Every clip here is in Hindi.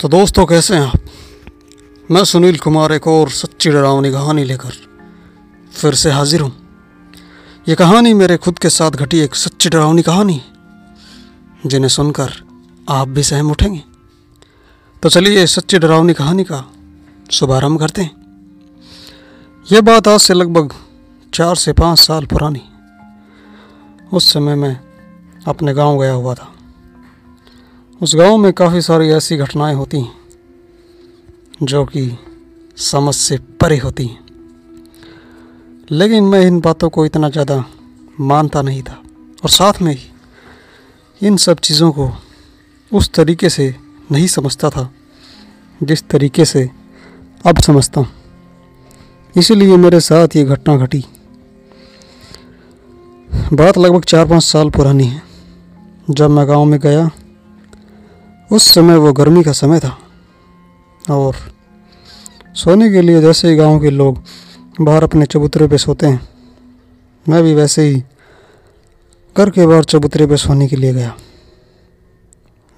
तो दोस्तों कैसे हैं आप? मैं सुनील कुमार एक और सच्ची डरावनी कहानी लेकर फिर से हाजिर हूँ। ये कहानी मेरे खुद के साथ घटी एक सच्ची डरावनी कहानी है जिन्हें सुनकर आप भी सहम उठेंगे। तो चलिए सच्ची डरावनी कहानी का शुभारंभ करते हैं। यह बात आज से लगभग चार से पाँच साल पुरानी। उस समय मैं अपने गाँव गया हुआ था। उस गाँव में काफ़ी सारी ऐसी घटनाएँ होती हैं, जो कि समझ से परे होती हैं। लेकिन मैं इन बातों को इतना ज़्यादा मानता नहीं था, और साथ में ही इन सब चीज़ों को उस तरीके से नहीं समझता था, जिस तरीके से अब समझता हूँ। इसीलिए मेरे साथ ये घटना घटी। बात लगभग चार पाँच साल पुरानी है, जब मैं गाँव में गया। उस समय वो गर्मी का समय था। और सोने के लिए जैसे ही गाँव के लोग बाहर अपने चबूतरे पे सोते हैं, मैं भी वैसे ही घर के बाहर चबूतरे पे सोने के लिए गया।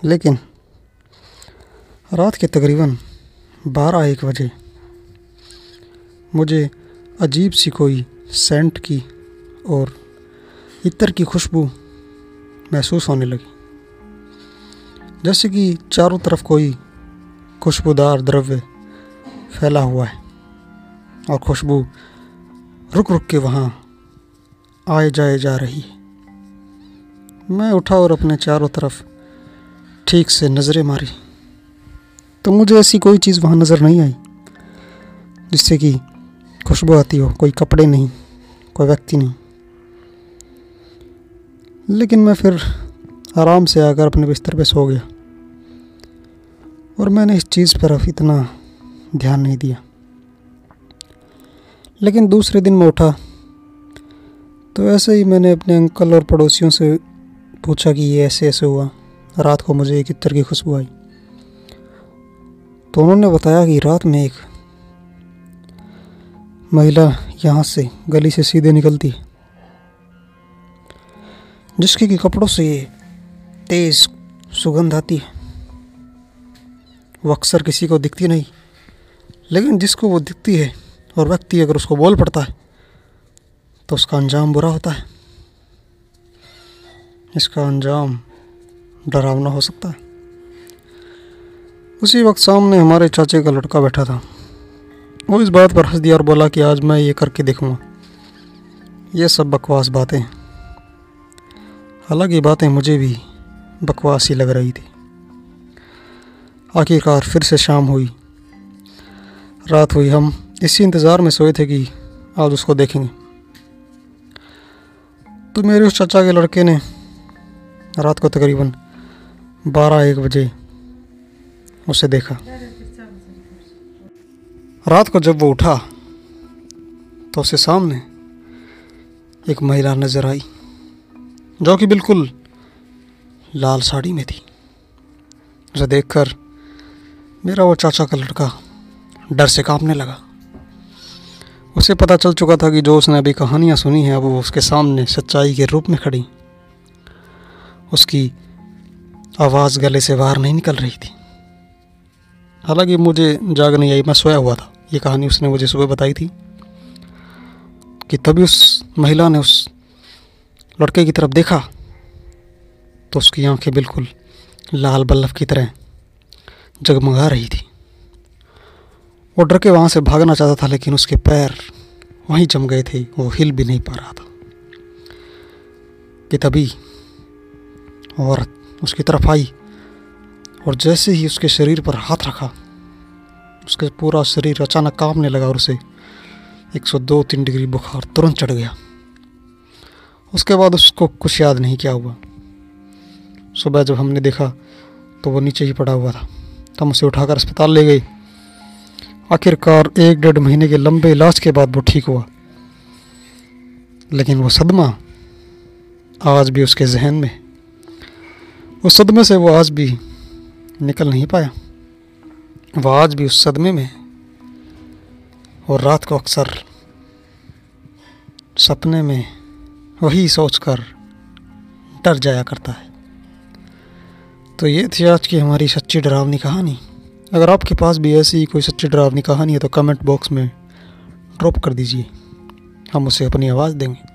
लेकिन रात के तकरीबन बारह एक बजे मुझे अजीब सी कोई सेंट की और इत्र की खुशबू महसूस होने लगी। जैसे कि चारों तरफ़ कोई खुशबूदार द्रव्य फैला हुआ है और खुशबू रुक रुक के वहाँ आए जाए जा रही है। मैं उठा और अपने चारों तरफ़ ठीक से नज़रें मारी। तो मुझे ऐसी कोई चीज़ वहाँ नज़र नहीं आई, जिससे कि खुशबू आती हो, कोई कपड़े नहीं, कोई व्यक्ति नहीं। लेकिन मैं फिर आराम से आकर अपने बिस्तर पे सो गया। और मैंने इस चीज़ पर इतना ध्यान नहीं दिया। लेकिन दूसरे दिन मैं उठा तो ऐसे ही मैंने अपने अंकल और पड़ोसियों से पूछा कि ये ऐसे ऐसे हुआ, रात को मुझे एक इत्र की खुशबू आई। तो उन्होंने बताया कि रात में एक महिला यहाँ से गली से सीधे निकलती जिसके कि कपड़ों से तेज़ सुगंध आती है। वो अक्सर किसी को दिखती नहीं, लेकिन जिसको वो दिखती है और व्यक्ति अगर उसको बोल पड़ता है तो उसका अंजाम बुरा होता है। इसका अंजाम डरावना हो सकता है। उसी वक्त सामने हमारे चाचे का लड़का बैठा था। वो इस बात पर हंस दिया और बोला कि आज मैं ये करके देखूँगा। ये सब बकवास बातें हालाँकि बातें मुझे भी बकवास लग रही थी। आखिरकार फिर से शाम हुई। रात हुई। हम इसी इंतज़ार में सोए थे कि आज उसको देखेंगे। तो मेरे उस चाचा के लड़के ने रात को तकरीबन बारह एक बजे उसे देखा। रात को जब वो उठा तो उसके सामने एक महिला नज़र आई, जो कि बिल्कुल लाल साड़ी में थी। उसे देखकर मेरा वो चाचा का लड़का डर से कांपने लगा। उसे पता चल चुका था कि जो उसने अभी कहानियाँ सुनी हैं वो उसके सामने सच्चाई के रूप में खड़ी। उसकी आवाज़ गले से बाहर नहीं निकल रही थी। हालाँकि मुझे जाग नहीं आई, मैं सोया हुआ था। ये कहानी उसने मुझे सुबह बताई थी कि तभी उस महिला ने उस लड़के की तरफ़ देखा। तो उसकी आँखें बिल्कुल लाल बल्लभ की तरह जगमगा रही थी। वो डर के वहाँ से भागना चाहता था, लेकिन उसके पैर वहीं जम गए थे। वो हिल भी नहीं पा रहा था। कि तभी औरत उसकी तरफ़ आई और जैसे ही उसके शरीर पर हाथ रखा, उसके पूरा शरीर अचानक कांपने लगा और उसे 102 तीन डिग्री बुखार तुरंत चढ़ गया। उसके बाद उसको कुछ याद नहीं क्या हुआ। सुबह जब हमने देखा तो वो नीचे ही पड़ा हुआ था। तो हम उसे उठाकर अस्पताल ले गए। आखिरकार एक डेढ़ महीने के लंबे इलाज के बाद वो ठीक हुआ। लेकिन वो सदमा आज भी उसके जहन में। उस सदमे से वो आज भी निकल नहीं पाया। वो आज भी उस सदमे में और रात को अक्सर सपने में वही सोचकर डर जाया करता है। तो ये थी आज की हमारी सच्ची डरावनी कहानी। अगर आपके पास भी ऐसी कोई सच्ची डरावनी कहानी है तो कमेंट बॉक्स में ड्रॉप कर दीजिए। हम उसे अपनी आवाज़ देंगे।